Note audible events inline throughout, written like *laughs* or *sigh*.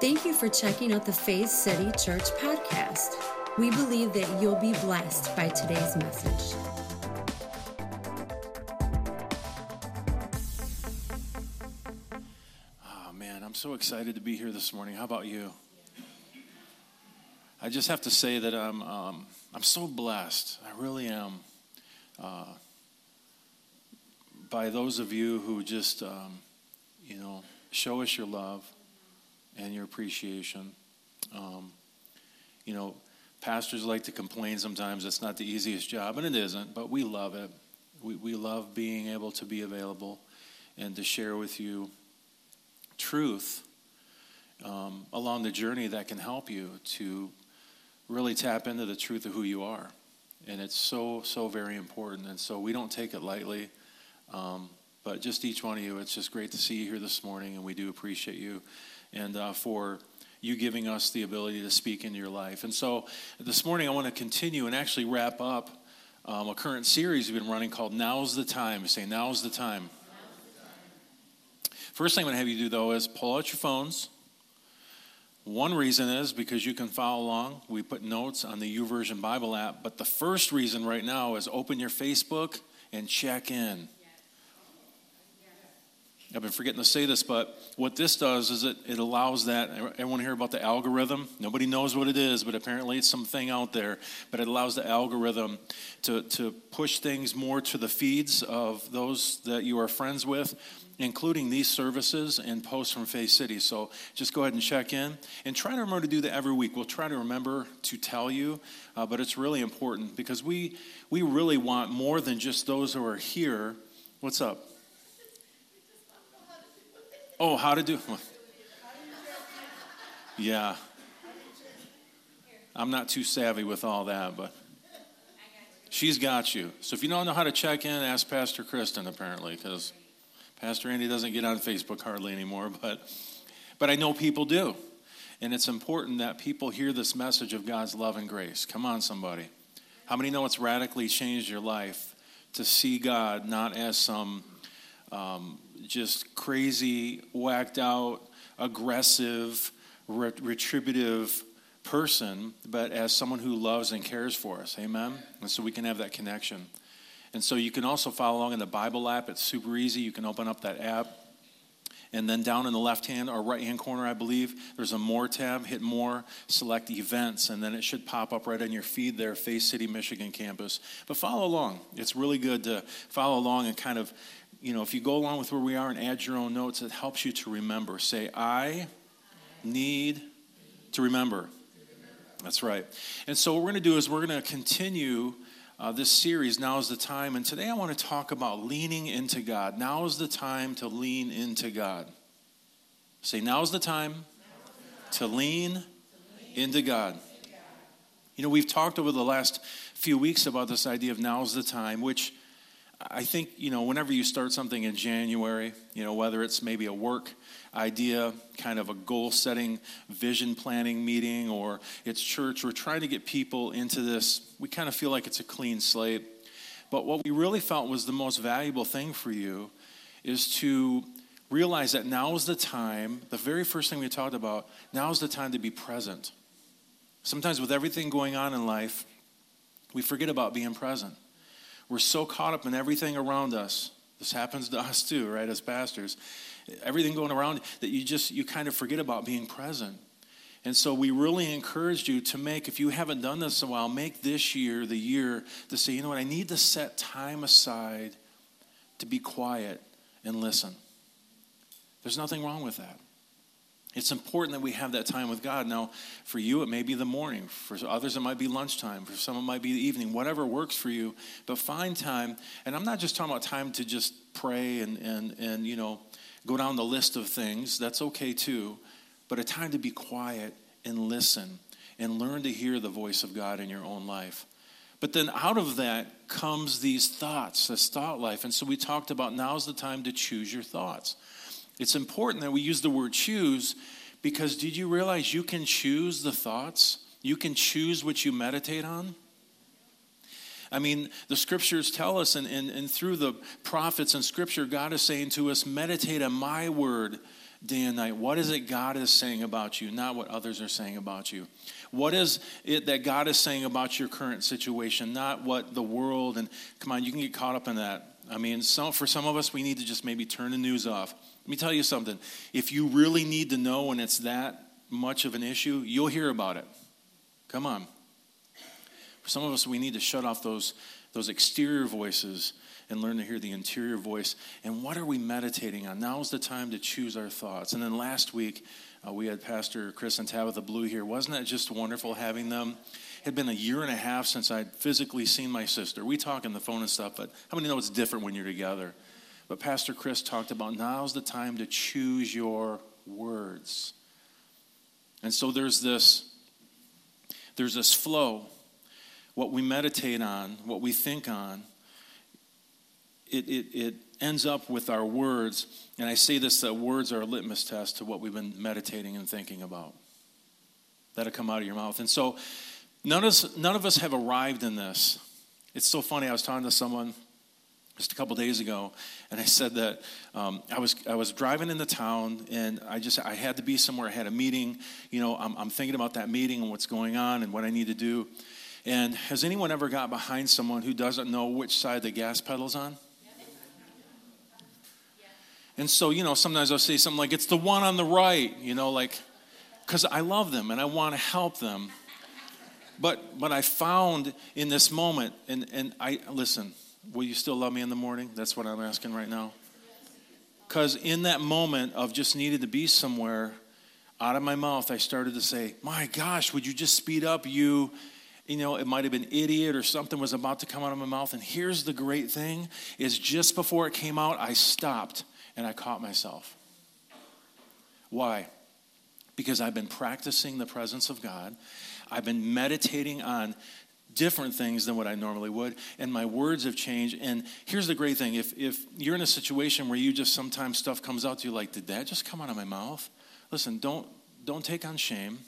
Thank you for checking out the Faith City Church podcast. We believe that you'll be blessed by today's message. Oh, man, I'm so excited to be here this morning. How about you? I just have to say that I'm, um, I'm so blessed. I really am. Uh, by those of you who just, um, you know, show us your love and your appreciation. Um, you know, pastors like to complain sometimes it's not the easiest job, and it isn't, but we love it. We, we love being able to be available and to share with you truth um, along the journey that can help you to really tap into the truth of who you are. And it's so, so very important. And so we don't take it lightly. Um, but just each one of you, it's just great to see you here this morning, and we do appreciate you and uh, for you giving us the ability to speak into your life. And so this morning, I want to continue and actually wrap up um, a current series we've been running called Now's the Time. say, Now's the Time. First thing I'm going to have you do, though, is pull out your phones. One reason is because you can follow along. We put notes on the YouVersion Bible app. But the first reason right now is open your Facebook and check in. I've been forgetting to say this, but what this does is it, it allows that. Everyone hear about the algorithm? Nobody knows what it is, but apparently it's something out there. But it allows the algorithm to, to push things more to the feeds of those that you are friends with, including these services and posts from Faith City. So just go ahead and check in and try to remember to do that every week. We'll try to remember to tell you, uh, but it's really important because we, we really want more than just those who are here. What's up? Oh, how to do? *laughs* Yeah. I'm not too savvy with all that, but she's got you. So if you don't know how to check in, ask Pastor Kristen, apparently, because Pastor Andy doesn't get on Facebook hardly anymore, but, but I know people do. And it's important that people hear this message of God's love and grace. Come on, somebody. How many know it's radically changed your life to see God not as some um, just crazy, whacked out, aggressive, retributive person, but as someone who loves and cares for us. Amen? And so we can have that connection. And so you can also follow along in the Bible app. It's super easy. You can open up that app. And then down in the left hand or right hand corner, I believe, there's a More tab. Hit More, select Events, and then it should pop up right on your feed there, Faith City, Michigan campus. But follow along. It's really good to follow along and kind of you know, if you go along with where we are and add your own notes, it helps you to remember. Say, I need to remember. That's right. And so, what we're going to do is we're going to continue uh, this series. Now is the time. And today I want to talk about leaning into God. Now is the time to lean into God. Say, now is the time to lean into God. You know, we've talked over the last few weeks about this idea of now is the time, which I think, you know, whenever you start something in January, you know, whether it's maybe a work idea, kind of a goal setting, vision planning meeting, or it's church, we're trying to get people into this. We kind of feel like it's a clean slate. But what we really felt was the most valuable thing for you is to realize that now is the time, the very first thing we talked about, now is the time to be present. Sometimes with everything going on in life, we forget about being present. We're so caught up in everything around us. This happens to us too, right, as pastors. Everything going around that you just, you kind of forget about being present. And so we really encourage you to make, if you haven't done this in a while, make this year the year to say, you know what, I need to set time aside to be quiet and listen. There's nothing wrong with that. It's important that we have that time with God. Now, for you, it may be the morning. For others, it might be lunchtime. For some, it might be the evening. Whatever works for you. But find time. And I'm not just talking about time to just pray and, and, and you know, go down the list of things. That's okay too. But a time to be quiet and listen and learn to hear the voice of God in your own life. But then out of that comes these thoughts, this thought life. And so we talked about now's the time to choose your thoughts. It's important that we use the word choose because did you realize you can choose the thoughts? You can choose what you meditate on? I mean, the scriptures tell us, and, and, and through the prophets and scripture, God is saying to us, meditate on my word day and night? What is it God is saying about you, not what others are saying about you? What is it that God is saying about your current situation, not what the world and come on, you can get caught up in that. I mean, some, for some of us, we need to just maybe turn the news off. Let me tell you something. If you really need to know when it's that much of an issue, you'll hear about it. Come on. For some of us, we need to shut off those, those exterior voices and learn to hear the interior voice. And what are we meditating on? Now is the time to choose our thoughts. And then last week, uh, we had Pastor Chris and Tabitha Blue here. Wasn't that just wonderful having them? It had been a year and a half since I'd physically seen my sister. We talk on the phone and stuff, but how many know it's different when you're together? But Pastor Chris talked about now's the time to choose your words. And so there's this there's this flow. What we meditate on, what we think on, it, it, it ends up with our words. And I say this that words are a litmus test to what we've been meditating and thinking about. That'll come out of your mouth. And so none of us, none of us have arrived in this. It's so funny. I was talking to someone just a couple days ago, and I said that um, I was I was driving into town, and I just I had to be somewhere. I had a meeting. You know, I'm, I'm thinking about that meeting and what's going on and what I need to do. And has anyone ever got behind someone who doesn't know which side the gas pedal's on? And so, you know, sometimes I'll say something like, it's the one on the right, you know, like, because I love them and I want to help them. But, but I found in this moment, and, and I, listen, will you still love me in the morning? That's what I'm asking right now. Because in that moment of just needed to be somewhere, out of my mouth, I started to say, My gosh, would you just speed up? You, you know, it might have been idiot or something was about to come out of my mouth. And here's the great thing is just before it came out, I stopped and I caught myself. Why? Because I've been practicing the presence of God. I've been meditating on different things than what I normally would, and my words have changed. And here's the great thing if, if you're in a situation where you just sometimes stuff comes out to you like, did that just come out of my mouth? Listen, don't, don't take on shame.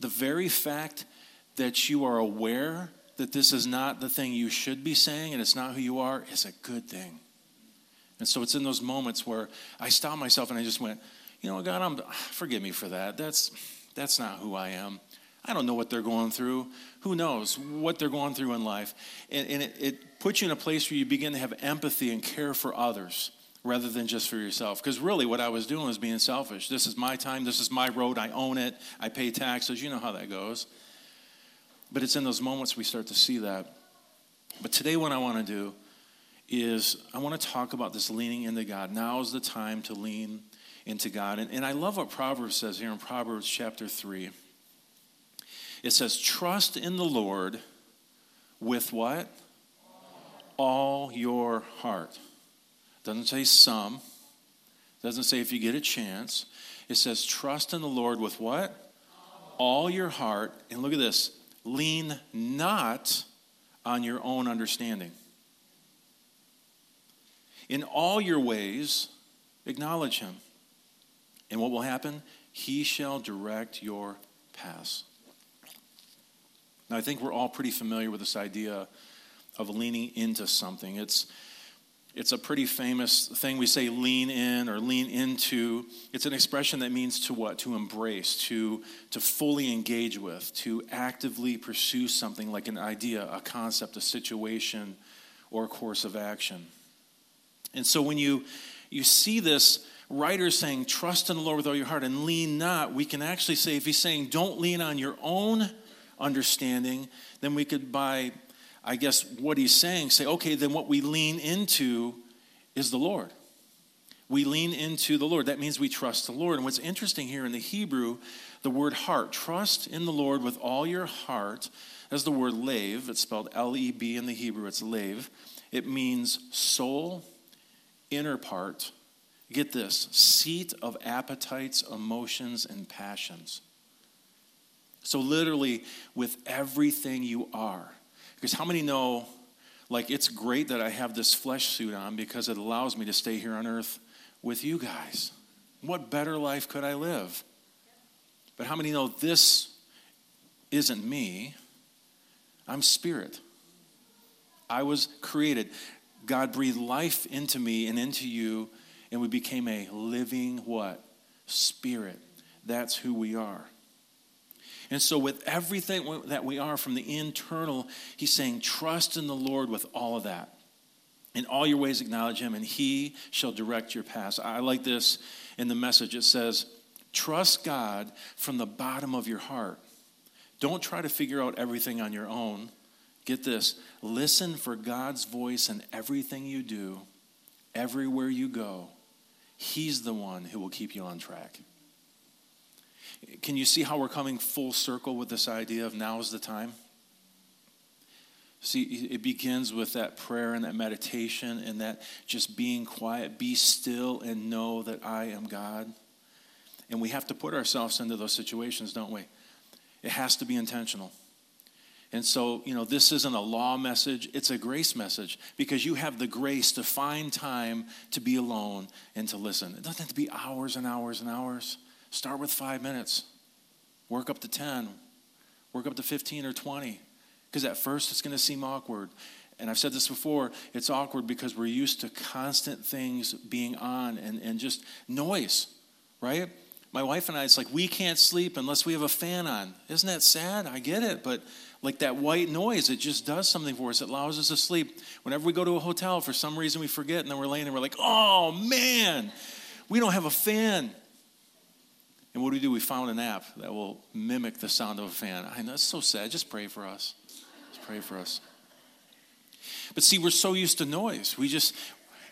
The very fact that you are aware that this is not the thing you should be saying and it's not who you are is a good thing. And so it's in those moments where I stopped myself and I just went, you know, God, I'm, forgive me for that. That's, that's not who I am. I don't know what they're going through. Who knows what they're going through in life? And, and it, it puts you in a place where you begin to have empathy and care for others rather than just for yourself. Because really, what I was doing was being selfish. This is my time. This is my road. I own it. I pay taxes. You know how that goes. But it's in those moments we start to see that. But today, what I want to do is I want to talk about this leaning into God. Now is the time to lean into God. And, and I love what Proverbs says here in Proverbs chapter 3. It says, Trust in the Lord with what? All your heart. Doesn't say some. Doesn't say if you get a chance. It says, Trust in the Lord with what? All your heart. And look at this lean not on your own understanding. In all your ways, acknowledge him. And what will happen? He shall direct your paths. Now, I think we're all pretty familiar with this idea of leaning into something. It's, it's a pretty famous thing. We say lean in or lean into. It's an expression that means to what? To embrace, to, to fully engage with, to actively pursue something like an idea, a concept, a situation, or a course of action. And so when you, you see this writer saying, trust in the Lord with all your heart and lean not, we can actually say, if he's saying, don't lean on your own understanding, then we could, by, I guess, what he's saying, say, okay, then what we lean into is the Lord. We lean into the Lord. That means we trust the Lord. And what's interesting here in the Hebrew, the word heart, trust in the Lord with all your heart, as the word lave, it's spelled L E B in the Hebrew, it's lave. It means soul, inner part, get this, seat of appetites, emotions, and passions. So, literally, with everything you are. Because how many know, like, it's great that I have this flesh suit on because it allows me to stay here on earth with you guys? What better life could I live? But how many know this isn't me? I'm spirit. I was created. God breathed life into me and into you, and we became a living what? Spirit. That's who we are. And so, with everything that we are from the internal, he's saying, trust in the Lord with all of that. In all your ways, acknowledge him, and he shall direct your paths. I like this in the message. It says, Trust God from the bottom of your heart. Don't try to figure out everything on your own. Get this listen for God's voice in everything you do, everywhere you go. He's the one who will keep you on track. Can you see how we're coming full circle with this idea of now is the time? See, it begins with that prayer and that meditation and that just being quiet. Be still and know that I am God. And we have to put ourselves into those situations, don't we? It has to be intentional. And so, you know, this isn't a law message, it's a grace message because you have the grace to find time to be alone and to listen. It doesn't have to be hours and hours and hours. Start with five minutes, work up to 10, work up to 15 or 20. Because at first it's going to seem awkward. And I've said this before it's awkward because we're used to constant things being on and, and just noise, right? My wife and I, it's like we can't sleep unless we have a fan on. Isn't that sad? I get it. But like that white noise, it just does something for us. It allows us to sleep. Whenever we go to a hotel, for some reason we forget, and then we're laying there, we're like, oh man, we don't have a fan. And what do we do? We found an app that will mimic the sound of a fan. I know it's so sad. Just pray for us. Just pray for us. But see, we're so used to noise. We just,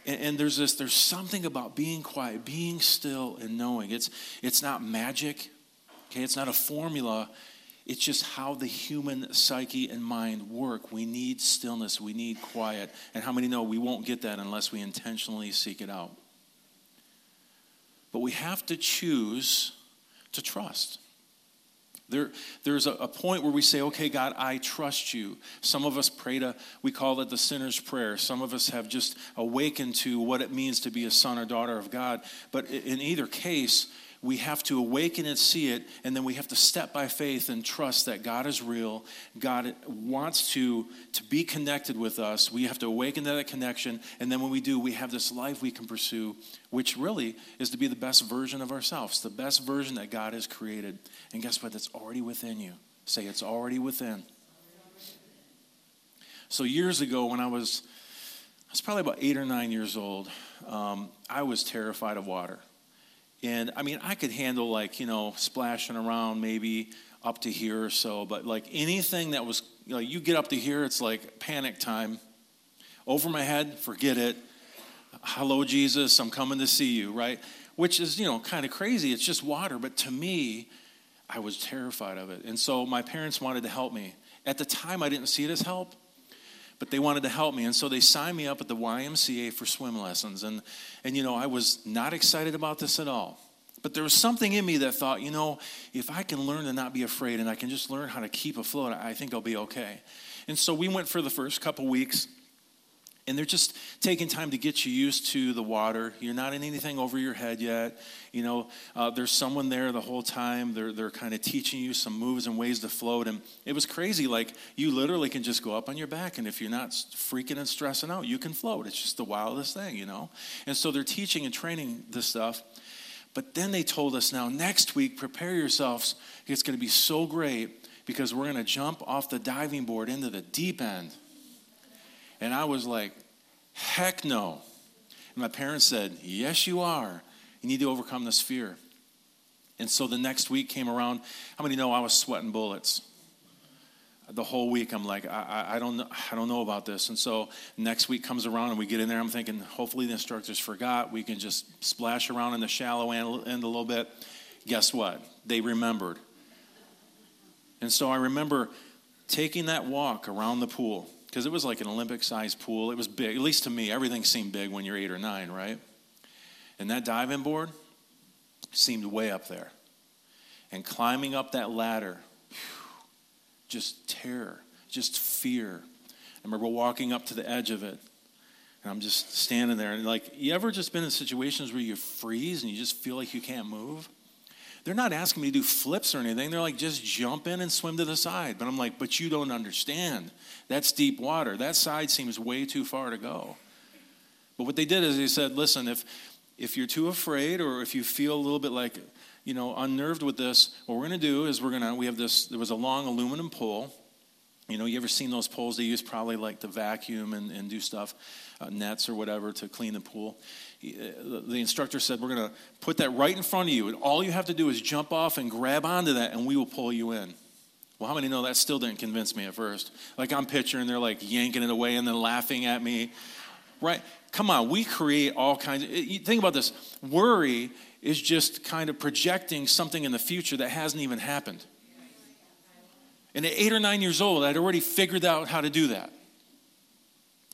and, and, there's this, there's something about being quiet, being still, and knowing. It's, it's not magic, okay? It's not a formula. It's just how the human psyche and mind work. We need stillness, we need quiet. And how many know we won't get that unless we intentionally seek it out? But we have to choose to trust. There, there's a, a, point where we say, okay, God, I trust you. Some of us pray to, we call it the sinner's prayer. Some of us have just awakened to what it means to be a son or daughter of God. But in either case, we have to awaken and see it, and then we have to step by faith and trust that God is real. God wants to, to be connected with us. We have to awaken to that connection, and then when we do, we have this life we can pursue, which really is to be the best version of ourselves, the best version that God has created. And guess what? That's already within you. Say, it's already within. So, years ago, when I was, I was probably about eight or nine years old, um, I was terrified of water. And I mean, I could handle like, you know, splashing around maybe up to here or so, but like anything that was, you know, you get up to here, it's like panic time. Over my head, forget it. Hello, Jesus, I'm coming to see you, right? Which is, you know, kind of crazy. It's just water, but to me, I was terrified of it. And so my parents wanted to help me. At the time, I didn't see it as help, but they wanted to help me. And so they signed me up at the YMCA for swim lessons. And, and you know, I was not excited about this at all. But there was something in me that thought, you know, if I can learn to not be afraid and I can just learn how to keep afloat, I think I'll be okay. And so we went for the first couple weeks and they're just taking time to get you used to the water. You're not in anything over your head yet. You know, uh, there's someone there the whole time. They're, they're kind of teaching you some moves and ways to float. And it was crazy. Like, you literally can just go up on your back, and if you're not freaking and stressing out, you can float. It's just the wildest thing, you know? And so they're teaching and training this stuff. But then they told us now, next week, prepare yourselves. It's going to be so great because we're going to jump off the diving board into the deep end. And I was like, heck no. And my parents said, yes, you are. You need to overcome this fear. And so the next week came around. How many know I was sweating bullets? The whole week, I'm like, I, I, don't know, I don't know about this. And so next week comes around and we get in there. I'm thinking, hopefully the instructors forgot. We can just splash around in the shallow end, end a little bit. Guess what? They remembered. And so I remember taking that walk around the pool because it was like an Olympic sized pool. It was big, at least to me. Everything seemed big when you're eight or nine, right? And that diving board seemed way up there. And climbing up that ladder, whew, just terror, just fear. I remember walking up to the edge of it, and I'm just standing there. And like, you ever just been in situations where you freeze and you just feel like you can't move? They're not asking me to do flips or anything. They're like, just jump in and swim to the side. But I'm like, but you don't understand. That's deep water. That side seems way too far to go. But what they did is they said, listen, if if you're too afraid or if you feel a little bit like, you know, unnerved with this, what we're going to do is we're going to, we have this, there was a long aluminum pole. You know, you ever seen those poles they use probably like to vacuum and, and do stuff, uh, nets or whatever to clean the pool? The instructor said, We're going to put that right in front of you, and all you have to do is jump off and grab onto that, and we will pull you in. Well, how many know that still didn't convince me at first? Like I'm picturing they're like yanking it away and then laughing at me. Right? Come on, we create all kinds of. Think about this. Worry is just kind of projecting something in the future that hasn't even happened. And at eight or nine years old, I'd already figured out how to do that.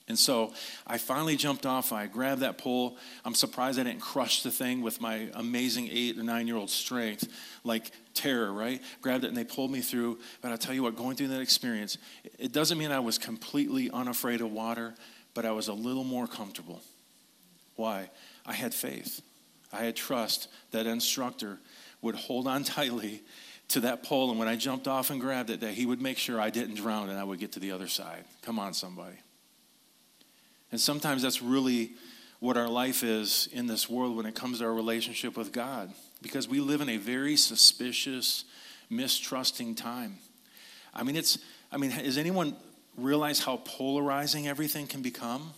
And so I finally jumped off. I grabbed that pole. I'm surprised I didn't crush the thing with my amazing eight or nine year old strength, like terror, right? Grabbed it and they pulled me through. But I'll tell you what, going through that experience, it doesn't mean I was completely unafraid of water, but I was a little more comfortable. Why? I had faith. I had trust that instructor would hold on *laughs* tightly to that pole, and when I jumped off and grabbed it, that he would make sure I didn't drown and I would get to the other side. Come on, somebody. And sometimes that's really what our life is in this world when it comes to our relationship with God, because we live in a very suspicious, mistrusting time. I mean, it's, I mean, has anyone realized how polarizing everything can become?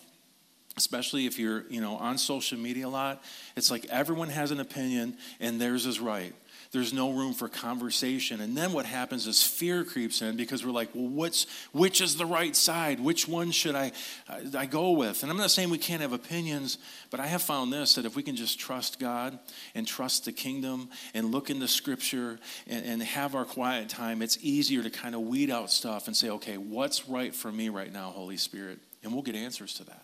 Especially if you're, you know, on social media a lot. It's like everyone has an opinion and theirs is right there's no room for conversation. And then what happens is fear creeps in because we're like, well, what's, which is the right side? Which one should I, I go with? And I'm not saying we can't have opinions, but I have found this that if we can just trust God and trust the kingdom and look into scripture and, and have our quiet time, it's easier to kind of weed out stuff and say, okay, what's right for me right now, Holy Spirit? And we'll get answers to that.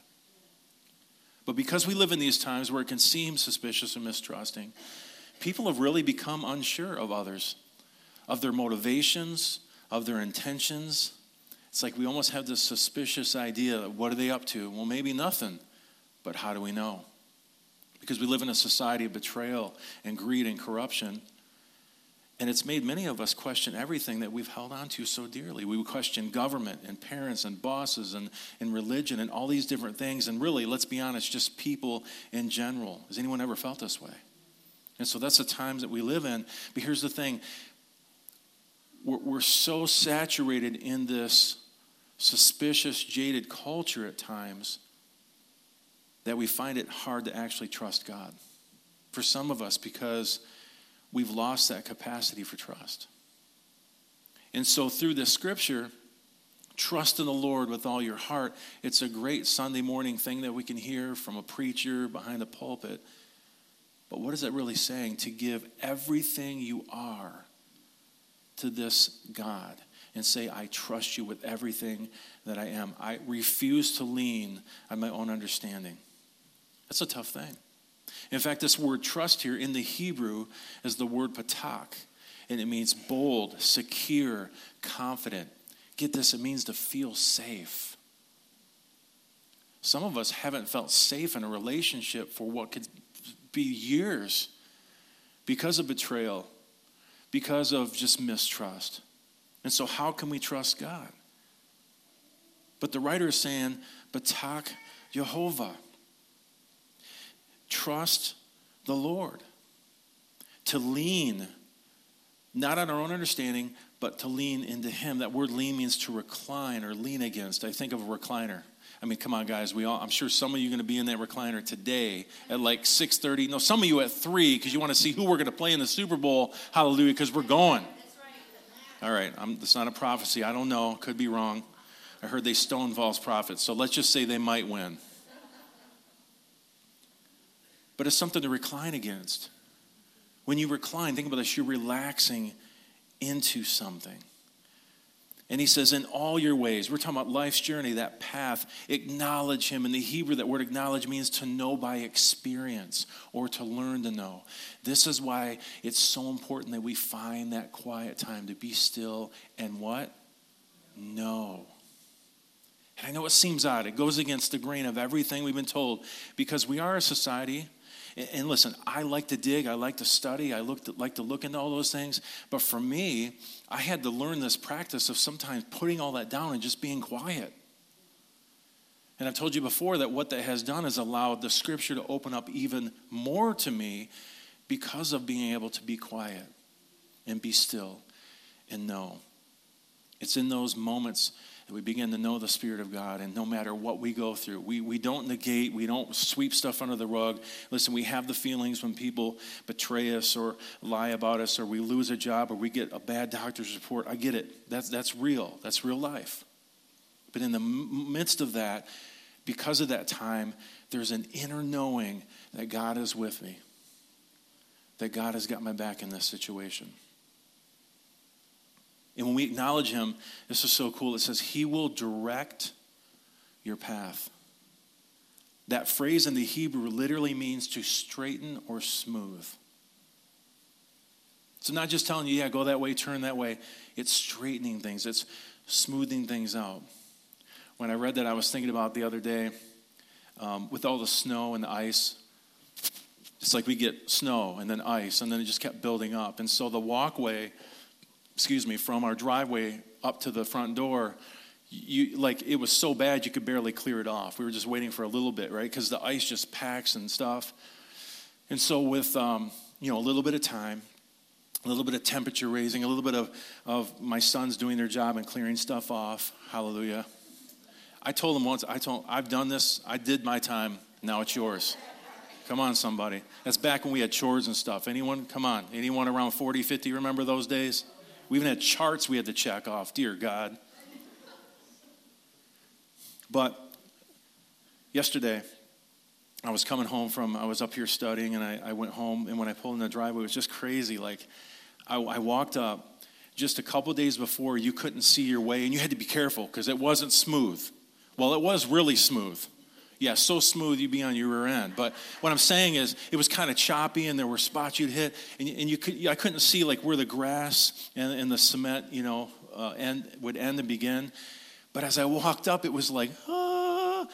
But because we live in these times where it can seem suspicious and mistrusting, people have really become unsure of others, of their motivations, of their intentions. It's like we almost have this suspicious idea what are they up to? Well, maybe nothing, but how do we know? Because we live in a society of betrayal and greed and corruption. And it's made many of us question everything that we've held on to so dearly. We question government and parents and bosses and, and religion and all these different things. And really, let's be honest, just people in general. Has anyone ever felt this way? And so that's the times that we live in. But here's the thing we're, we're so saturated in this suspicious, jaded culture at times that we find it hard to actually trust God. For some of us, because we've lost that capacity for trust. And so, through this scripture, trust in the Lord with all your heart. It's a great Sunday morning thing that we can hear from a preacher behind the pulpit. But what is that really saying? To give everything you are to this God and say, I trust you with everything that I am. I refuse to lean on my own understanding. That's a tough thing. In fact, this word trust here in the Hebrew is the word patak, and it means bold, secure, confident. Get this, it means to feel safe. Some of us haven't felt safe in a relationship for what could be years because of betrayal, because of just mistrust. And so, how can we trust God? But the writer is saying, Batak Jehovah. Trust the Lord. To lean, not on our own understanding, but to lean into Him. That word lean means to recline or lean against. I think of a recliner. I mean, come on, guys. We all, I'm sure some of you are going to be in that recliner today at like 6:30. No, some of you at three because you want to see who we're going to play in the Super Bowl. Hallelujah, because we're going. All right, I'm, it's not a prophecy. I don't know. Could be wrong. I heard they stone false prophets, so let's just say they might win. But it's something to recline against. When you recline, think about this. You're relaxing into something. And he says, in all your ways, we're talking about life's journey, that path, acknowledge him. In the Hebrew, that word acknowledge means to know by experience or to learn to know. This is why it's so important that we find that quiet time to be still and what? Know. And I know it seems odd. It goes against the grain of everything we've been told because we are a society and listen, I like to dig, I like to study, I look to, like to look into all those things. But for me, I had to learn this practice of sometimes putting all that down and just being quiet. And I've told you before that what that has done is allowed the scripture to open up even more to me because of being able to be quiet and be still and know. It's in those moments we begin to know the Spirit of God. And no matter what we go through, we, we don't negate, we don't sweep stuff under the rug. Listen, we have the feelings when people betray us or lie about us or we lose a job or we get a bad doctor's report. I get it. That's, that's real, that's real life. But in the midst of that, because of that time, there's an inner knowing that God is with me, that God has got my back in this situation. And when we acknowledge Him, this is so cool. It says, He will direct your path. That phrase in the Hebrew literally means to straighten or smooth. So, not just telling you, yeah, go that way, turn that way. It's straightening things, it's smoothing things out. When I read that, I was thinking about the other day um, with all the snow and the ice. It's like we get snow and then ice, and then it just kept building up. And so the walkway excuse me, from our driveway up to the front door, you like it was so bad you could barely clear it off. We were just waiting for a little bit, right? Because the ice just packs and stuff. And so with um, you know a little bit of time, a little bit of temperature raising, a little bit of, of my sons doing their job and clearing stuff off. Hallelujah. I told them once, I told I've done this, I did my time, now it's yours. Come on, somebody. That's back when we had chores and stuff. Anyone? Come on. Anyone around 40, 50 remember those days? We even had charts we had to check off. Dear God. But yesterday, I was coming home from, I was up here studying, and I, I went home, and when I pulled in the driveway, it was just crazy. Like, I, I walked up just a couple days before, you couldn't see your way, and you had to be careful because it wasn't smooth. Well, it was really smooth yeah, so smooth you'd be on your rear end. But what I'm saying is, it was kind of choppy, and there were spots you'd hit, and, and you could, I couldn't see like where the grass and, and the cement, you know, uh, end would end and begin. But as I walked up, it was like, ah,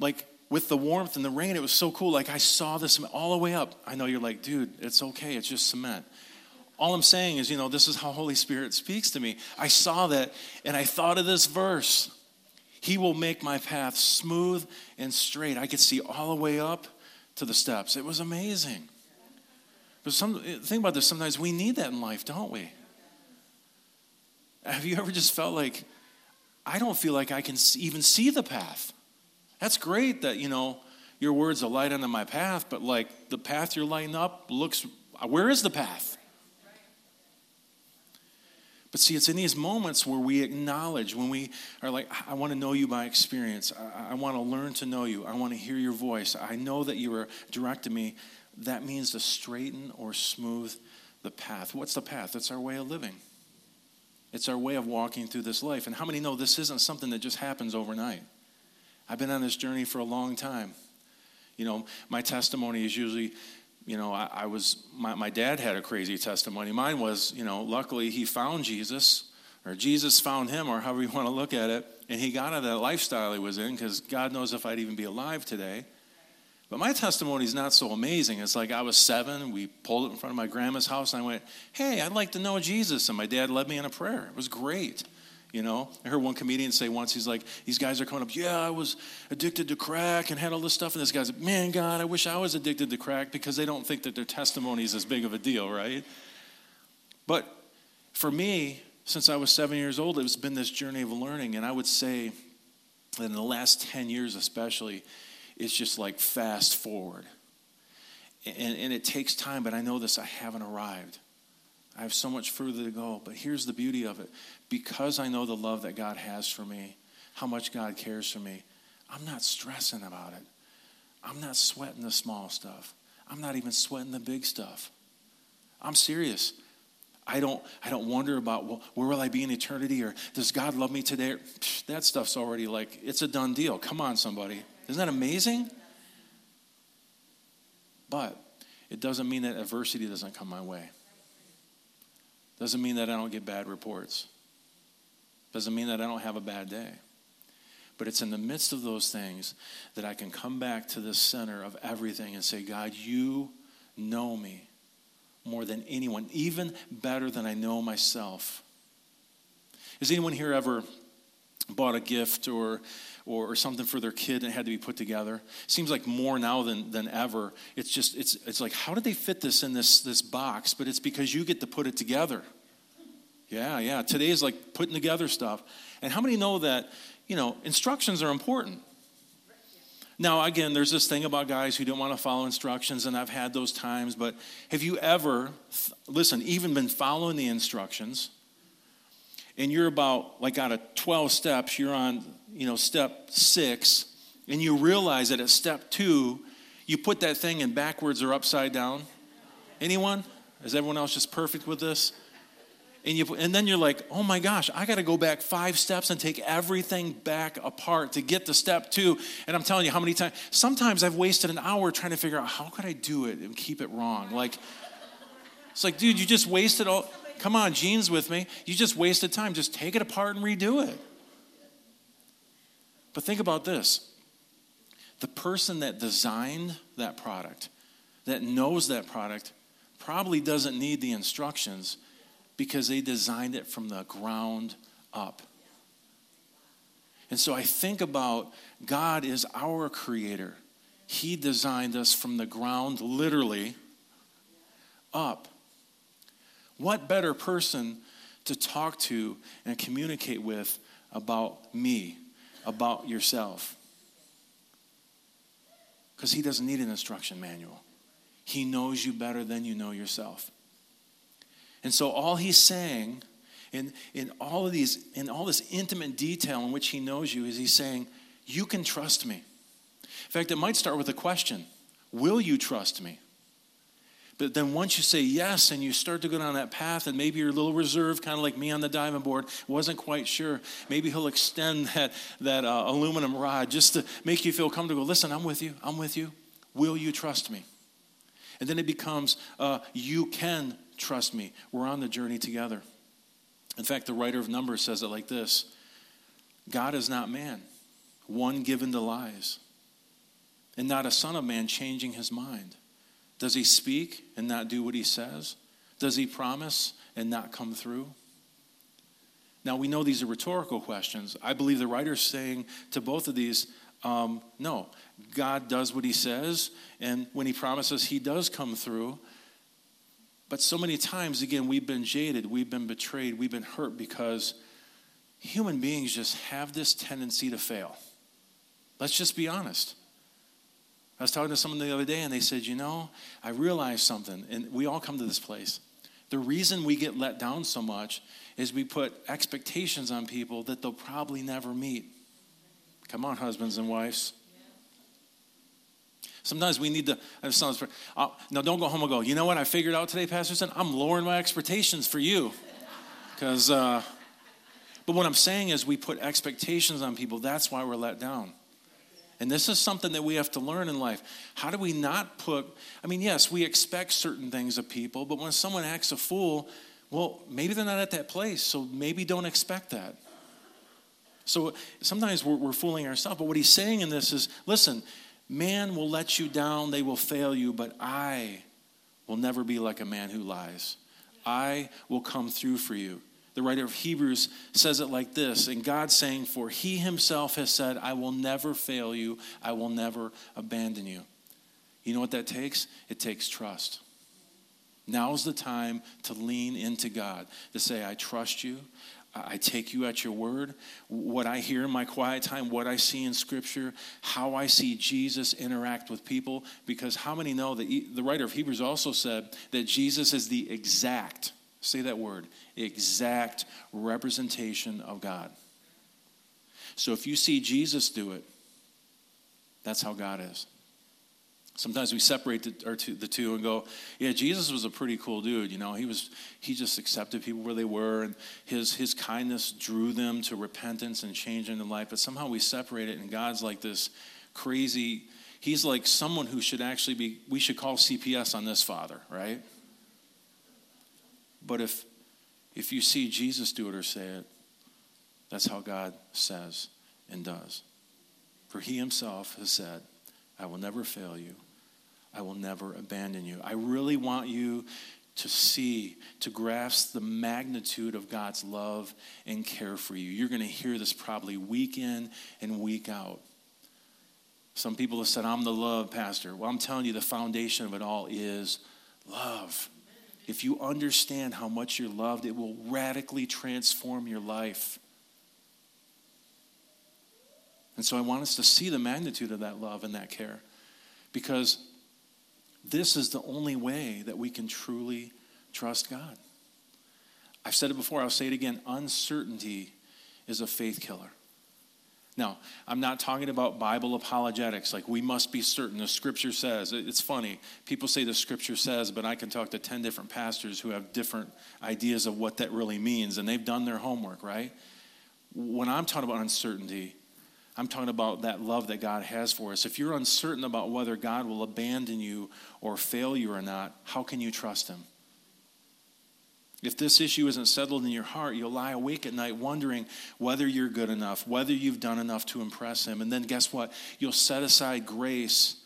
like with the warmth and the rain, it was so cool. Like I saw this all the way up. I know you're like, dude, it's okay. It's just cement. All I'm saying is, you know, this is how Holy Spirit speaks to me. I saw that, and I thought of this verse. He will make my path smooth and straight. I could see all the way up to the steps. It was amazing. But some, think about this sometimes we need that in life, don't we? Have you ever just felt like, I don't feel like I can even see the path? That's great that, you know, your words are light under my path, but like the path you're lighting up looks, where is the path? But see, it's in these moments where we acknowledge, when we are like, I want to know you by experience. I, I want to learn to know you. I want to hear your voice. I know that you are directing me. That means to straighten or smooth the path. What's the path? It's our way of living, it's our way of walking through this life. And how many know this isn't something that just happens overnight? I've been on this journey for a long time. You know, my testimony is usually you know, I, I, was, my, my dad had a crazy testimony. Mine was, you know, luckily he found Jesus, or Jesus found him, or however you want to look at it, and he got out of that lifestyle he was in because God knows if I'd even be alive today. But my testimony is not so amazing. It's like I was seven, we pulled it in front of my grandma's house, and I went, Hey, I'd like to know Jesus. And my dad led me in a prayer. It was great. You know, I heard one comedian say once, he's like, these guys are coming up, yeah, I was addicted to crack and had all this stuff. And this guy's like, man, God, I wish I was addicted to crack because they don't think that their testimony is as big of a deal, right? But for me, since I was seven years old, it's been this journey of learning. And I would say that in the last 10 years, especially, it's just like fast forward. And, and it takes time, but I know this, I haven't arrived. I have so much further to go. But here's the beauty of it because I know the love that God has for me, how much God cares for me, I'm not stressing about it. I'm not sweating the small stuff. I'm not even sweating the big stuff. I'm serious. I don't, I don't wonder about well, where will I be in eternity or does God love me today? That stuff's already like, it's a done deal. Come on, somebody. Isn't that amazing? But it doesn't mean that adversity doesn't come my way. Doesn't mean that I don't get bad reports. Doesn't mean that I don't have a bad day. But it's in the midst of those things that I can come back to the center of everything and say, God, you know me more than anyone, even better than I know myself. Has anyone here ever bought a gift or, or, or something for their kid and it had to be put together. Seems like more now than, than ever. It's just, it's, it's like, how did they fit this in this, this box? But it's because you get to put it together. Yeah, yeah. Today is like putting together stuff. And how many know that, you know, instructions are important? Now, again, there's this thing about guys who don't want to follow instructions, and I've had those times, but have you ever, listen, even been following the instructions, and you're about, like, out of 12 steps, you're on, you know, step six, and you realize that at step two, you put that thing in backwards or upside down? Anyone? Is everyone else just perfect with this? And, you, and then you're like, oh my gosh, I got to go back five steps and take everything back apart to get to step two. And I'm telling you how many times, sometimes I've wasted an hour trying to figure out how could I do it and keep it wrong. Like, it's like, dude, you just wasted all, come on, Gene's with me. You just wasted time. Just take it apart and redo it. But think about this the person that designed that product, that knows that product, probably doesn't need the instructions because they designed it from the ground up. And so I think about God is our creator. He designed us from the ground, literally, up. What better person to talk to and communicate with about me, about yourself? Because he doesn't need an instruction manual. He knows you better than you know yourself. And so all he's saying in, in all of these, in all this intimate detail in which he knows you, is he's saying, You can trust me. In fact, it might start with a question Will you trust me? But then once you say yes and you start to go down that path, and maybe you're a little reserved, kind of like me on the diving board, wasn't quite sure. Maybe he'll extend *laughs* that, that uh, aluminum rod just to make you feel comfortable. Listen, I'm with you. I'm with you. Will you trust me? And then it becomes, uh, you can Trust me, we're on the journey together. In fact, the writer of Numbers says it like this God is not man, one given to lies, and not a son of man changing his mind. Does he speak and not do what he says? Does he promise and not come through? Now, we know these are rhetorical questions. I believe the writer's saying to both of these, um, no, God does what he says, and when he promises, he does come through. But so many times, again, we've been jaded, we've been betrayed, we've been hurt because human beings just have this tendency to fail. Let's just be honest. I was talking to someone the other day and they said, You know, I realized something, and we all come to this place. The reason we get let down so much is we put expectations on people that they'll probably never meet. Come on, husbands and wives. Sometimes we need to, uh, now don't go home and go, you know what I figured out today, Pastor Son? I'm lowering my expectations for you. Because, uh, but what I'm saying is we put expectations on people. That's why we're let down. And this is something that we have to learn in life. How do we not put, I mean, yes, we expect certain things of people, but when someone acts a fool, well, maybe they're not at that place, so maybe don't expect that. So sometimes we're, we're fooling ourselves. But what he's saying in this is listen, Man will let you down, they will fail you, but I will never be like a man who lies. I will come through for you. The writer of Hebrews says it like this, and God's saying, For he himself has said, I will never fail you, I will never abandon you. You know what that takes? It takes trust. Now's the time to lean into God, to say, I trust you, I take you at your word. What I hear in my quiet time, what I see in Scripture, how I see Jesus interact with people. Because how many know that the writer of Hebrews also said that Jesus is the exact, say that word, exact representation of God. So if you see Jesus do it, that's how God is. Sometimes we separate the, two, the two and go, yeah, Jesus was a pretty cool dude. You know, he was he just accepted people where they were, and his his kindness drew them to repentance and change in their life. But somehow we separate it, and God's like this crazy. He's like someone who should actually be. We should call CPS on this father, right? But if if you see Jesus do it or say it, that's how God says and does. For He Himself has said, "I will never fail you." I will never abandon you. I really want you to see, to grasp the magnitude of God's love and care for you. You're going to hear this probably week in and week out. Some people have said, I'm the love pastor. Well, I'm telling you, the foundation of it all is love. If you understand how much you're loved, it will radically transform your life. And so I want us to see the magnitude of that love and that care because this is the only way that we can truly trust God. I've said it before, I'll say it again uncertainty is a faith killer. Now, I'm not talking about Bible apologetics, like we must be certain. The scripture says. It's funny. People say the scripture says, but I can talk to 10 different pastors who have different ideas of what that really means, and they've done their homework, right? When I'm talking about uncertainty, I'm talking about that love that God has for us. If you're uncertain about whether God will abandon you or fail you or not, how can you trust Him? If this issue isn't settled in your heart, you'll lie awake at night wondering whether you're good enough, whether you've done enough to impress Him. And then guess what? You'll set aside grace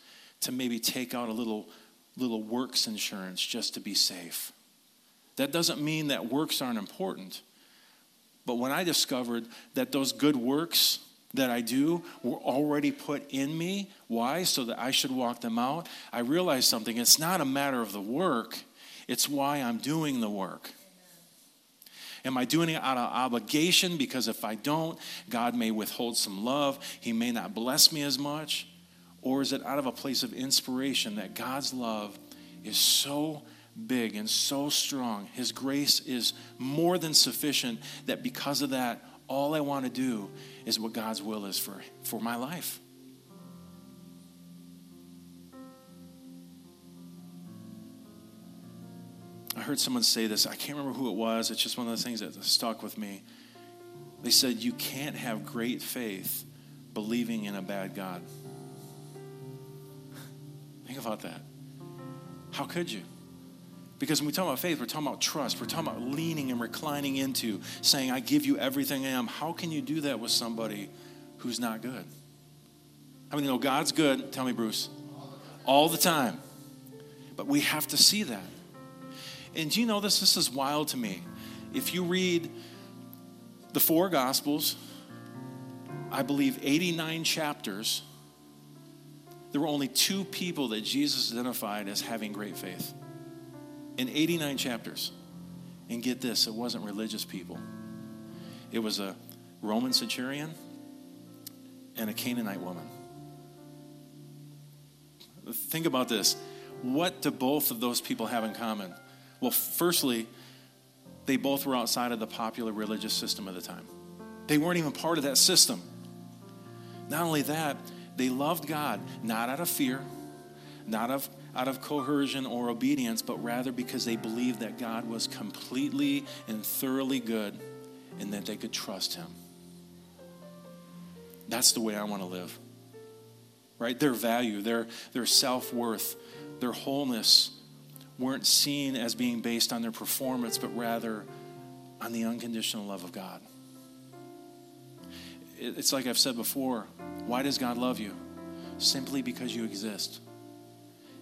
to maybe take out a little, little works insurance just to be safe. That doesn't mean that works aren't important. But when I discovered that those good works that I do were already put in me, why? So that I should walk them out, I realized something. It's not a matter of the work, it's why I'm doing the work. Am I doing it out of obligation? Because if I don't, God may withhold some love. He may not bless me as much. Or is it out of a place of inspiration that God's love is so big and so strong? His grace is more than sufficient that because of that, all I want to do is what God's will is for, for my life. I heard someone say this. I can't remember who it was. It's just one of those things that stuck with me. They said, You can't have great faith believing in a bad God. Think about that. How could you? Because when we talk about faith, we're talking about trust. We're talking about leaning and reclining into, saying, I give you everything I am. How can you do that with somebody who's not good? I mean, you know, God's good. Tell me, Bruce. All the time. But we have to see that. And do you know this? This is wild to me. If you read the four Gospels, I believe 89 chapters, there were only two people that Jesus identified as having great faith. In 89 chapters. And get this, it wasn't religious people, it was a Roman centurion and a Canaanite woman. Think about this. What do both of those people have in common? Well, firstly, they both were outside of the popular religious system of the time. They weren't even part of that system. Not only that, they loved God not out of fear, not of, out of coercion or obedience, but rather because they believed that God was completely and thoroughly good and that they could trust Him. That's the way I want to live. Right? Their value, their, their self worth, their wholeness weren't seen as being based on their performance, but rather on the unconditional love of God. It's like I've said before why does God love you? Simply because you exist.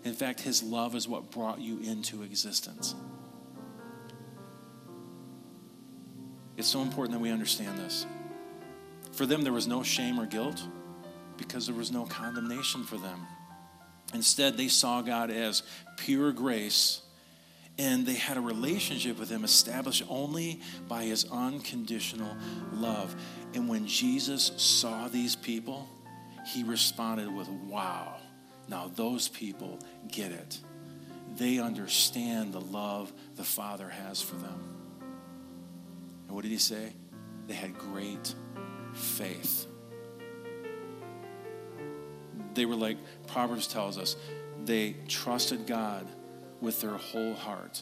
In fact, His love is what brought you into existence. It's so important that we understand this. For them, there was no shame or guilt because there was no condemnation for them. Instead, they saw God as pure grace and they had a relationship with him established only by his unconditional love. And when Jesus saw these people, he responded with, Wow, now those people get it. They understand the love the Father has for them. And what did he say? They had great faith they were like Proverbs tells us, they trusted God with their whole heart.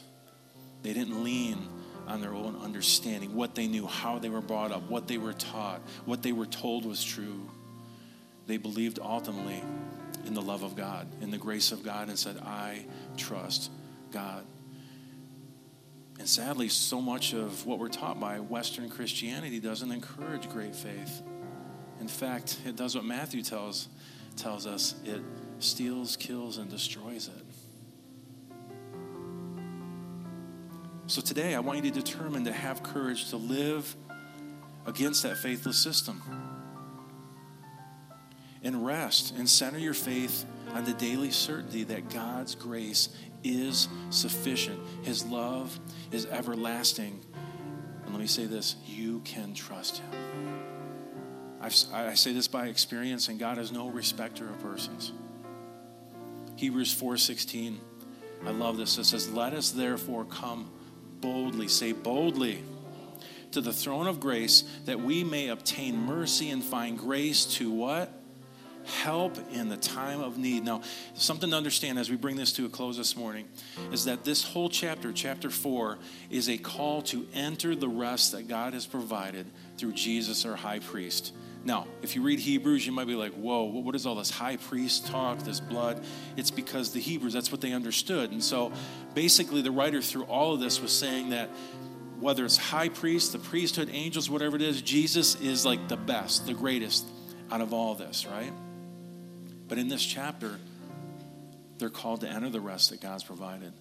They didn't lean on their own understanding, what they knew, how they were brought up, what they were taught, what they were told was true. They believed ultimately in the love of God, in the grace of God, and said, I trust God. And sadly, so much of what we're taught by Western Christianity doesn't encourage great faith. In fact, it does what Matthew tells tells us it steals, kills, and destroys it. So today, I want you to determine to have courage to live against that faithless system. And rest and center your faith on the daily certainty that God's grace is sufficient. His love is everlasting. And let me say this you can trust Him. I've, i say this by experience, and God is no respecter of persons. Hebrews 4:16. I love this. It says, "Let us therefore come boldly, say boldly, to the throne of grace that we may obtain mercy and find grace to what? Help in the time of need. Now, something to understand as we bring this to a close this morning is that this whole chapter, chapter 4, is a call to enter the rest that God has provided through Jesus, our high priest. Now, if you read Hebrews, you might be like, whoa, what is all this high priest talk, this blood? It's because the Hebrews, that's what they understood. And so basically, the writer through all of this was saying that whether it's high priest, the priesthood, angels, whatever it is, Jesus is like the best, the greatest out of all this, right? But in this chapter, they're called to enter the rest that God's provided.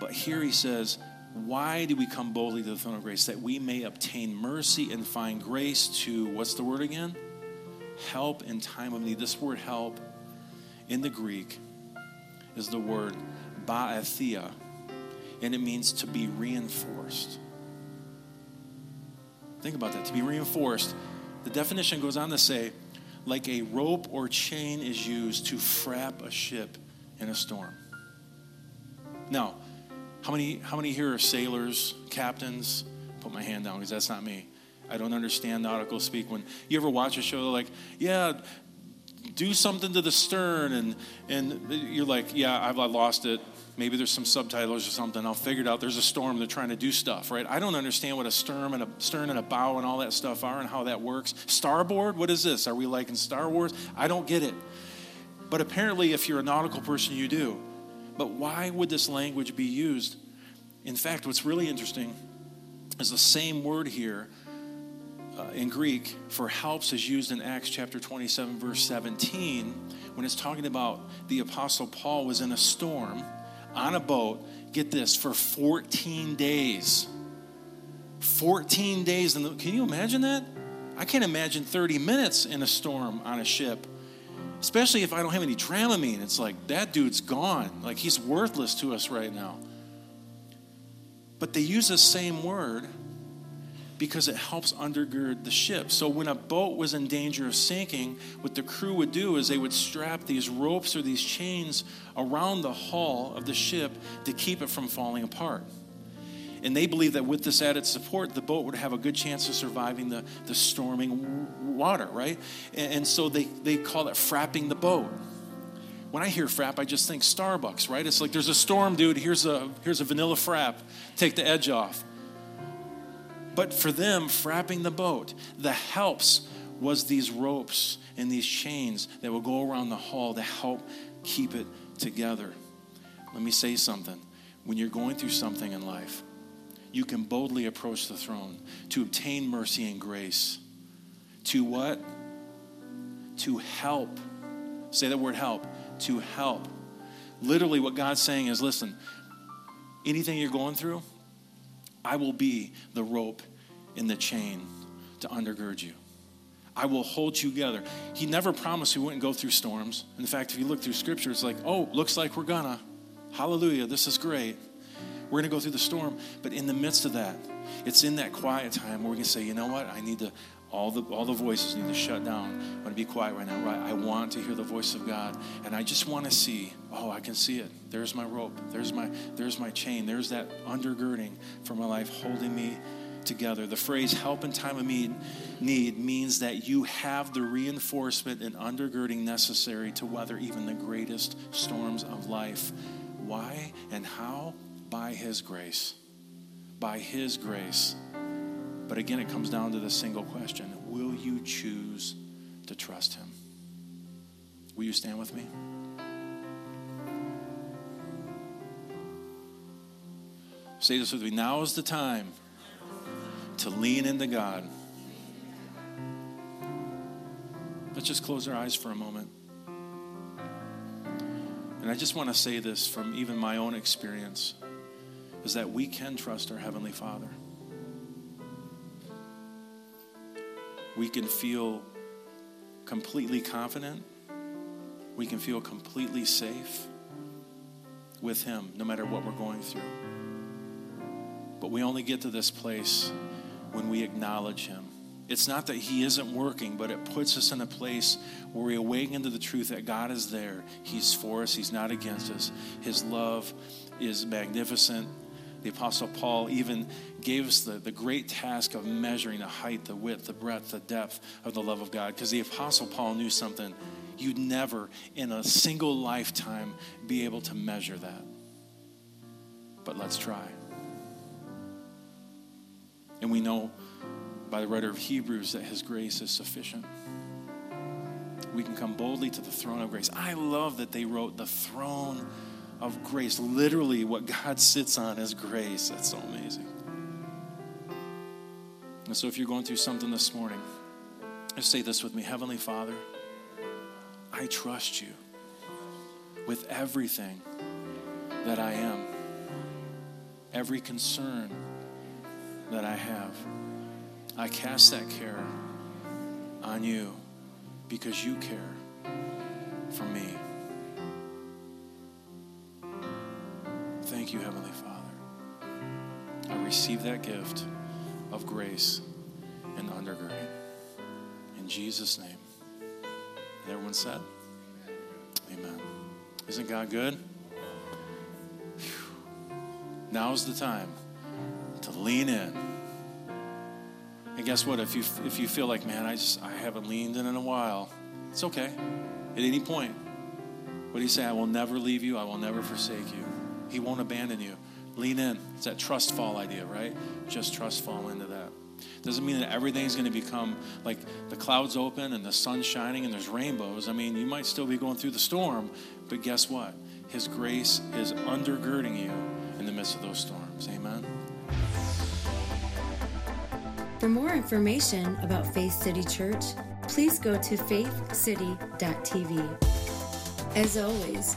But here he says, why do we come boldly to the throne of grace? That we may obtain mercy and find grace to, what's the word again? Help in time of need. This word help in the Greek is the word boetheia, and it means to be reinforced. Think about that. To be reinforced. The definition goes on to say, like a rope or chain is used to frap a ship in a storm. Now, how many, how many here are sailors, captains? Put my hand down because that's not me. I don't understand nautical speak. When you ever watch a show, like, yeah, do something to the stern, and and you're like, yeah, I've lost it. Maybe there's some subtitles or something. I'll figure it out. There's a storm. They're trying to do stuff, right? I don't understand what a stern and a stern and a bow and all that stuff are and how that works. Starboard, what is this? Are we like in Star Wars? I don't get it. But apparently, if you're a nautical person, you do. But why would this language be used? In fact, what's really interesting is the same word here uh, in Greek for helps is used in Acts chapter 27, verse 17, when it's talking about the Apostle Paul was in a storm on a boat, get this, for 14 days. 14 days. The, can you imagine that? I can't imagine 30 minutes in a storm on a ship especially if I don't have any Dramamine. It's like, that dude's gone. Like, he's worthless to us right now. But they use the same word because it helps undergird the ship. So when a boat was in danger of sinking, what the crew would do is they would strap these ropes or these chains around the hull of the ship to keep it from falling apart. And they believed that with this added support, the boat would have a good chance of surviving the, the storming water, right? And, and so they, they call it frapping the boat. When I hear frap, I just think Starbucks, right? It's like there's a storm, dude. Here's a, here's a vanilla frap. Take the edge off. But for them, frapping the boat, the helps was these ropes and these chains that would go around the hull to help keep it together. Let me say something. When you're going through something in life, you can boldly approach the throne to obtain mercy and grace. To what? To help. Say that word help. To help. Literally, what God's saying is listen, anything you're going through, I will be the rope in the chain to undergird you. I will hold you together. He never promised we wouldn't go through storms. In fact, if you look through scripture, it's like, oh, looks like we're gonna. Hallelujah, this is great. We're going to go through the storm, but in the midst of that, it's in that quiet time where we can say, you know what? I need to, all the, all the voices need to shut down. I want to be quiet right now. Right? I want to hear the voice of God. And I just want to see, oh, I can see it. There's my rope. There's my, there's my chain. There's that undergirding for my life holding me together. The phrase help in time of need means that you have the reinforcement and undergirding necessary to weather even the greatest storms of life. Why and how? By His grace. By His grace. But again, it comes down to the single question Will you choose to trust Him? Will you stand with me? Say this with me. Now is the time to lean into God. Let's just close our eyes for a moment. And I just want to say this from even my own experience. Is that we can trust our Heavenly Father. We can feel completely confident. We can feel completely safe with Him no matter what we're going through. But we only get to this place when we acknowledge Him. It's not that He isn't working, but it puts us in a place where we awaken to the truth that God is there. He's for us, He's not against us. His love is magnificent. The Apostle Paul even gave us the, the great task of measuring the height, the width, the breadth, the depth of the love of God. Because the Apostle Paul knew something. You'd never, in a single lifetime, be able to measure that. But let's try. And we know by the writer of Hebrews that his grace is sufficient. We can come boldly to the throne of grace. I love that they wrote the throne of grace. Literally, what God sits on is grace. That's so amazing. And so, if you're going through something this morning, just say this with me Heavenly Father, I trust you with everything that I am, every concern that I have. I cast that care on you because you care for me. You, Heavenly Father. I receive that gift of grace and undergirding. In Jesus' name. And everyone said, Amen. Isn't God good? Whew. Now's the time to lean in. And guess what? If you if you feel like, man, I just I haven't leaned in in a while, it's okay. At any point, what do you say? I will never leave you. I will never forsake you. He won't abandon you. Lean in. It's that trust fall idea, right? Just trust fall into that. Doesn't mean that everything's going to become like the clouds open and the sun's shining and there's rainbows. I mean, you might still be going through the storm, but guess what? His grace is undergirding you in the midst of those storms. Amen. For more information about Faith City Church, please go to faithcity.tv. As always,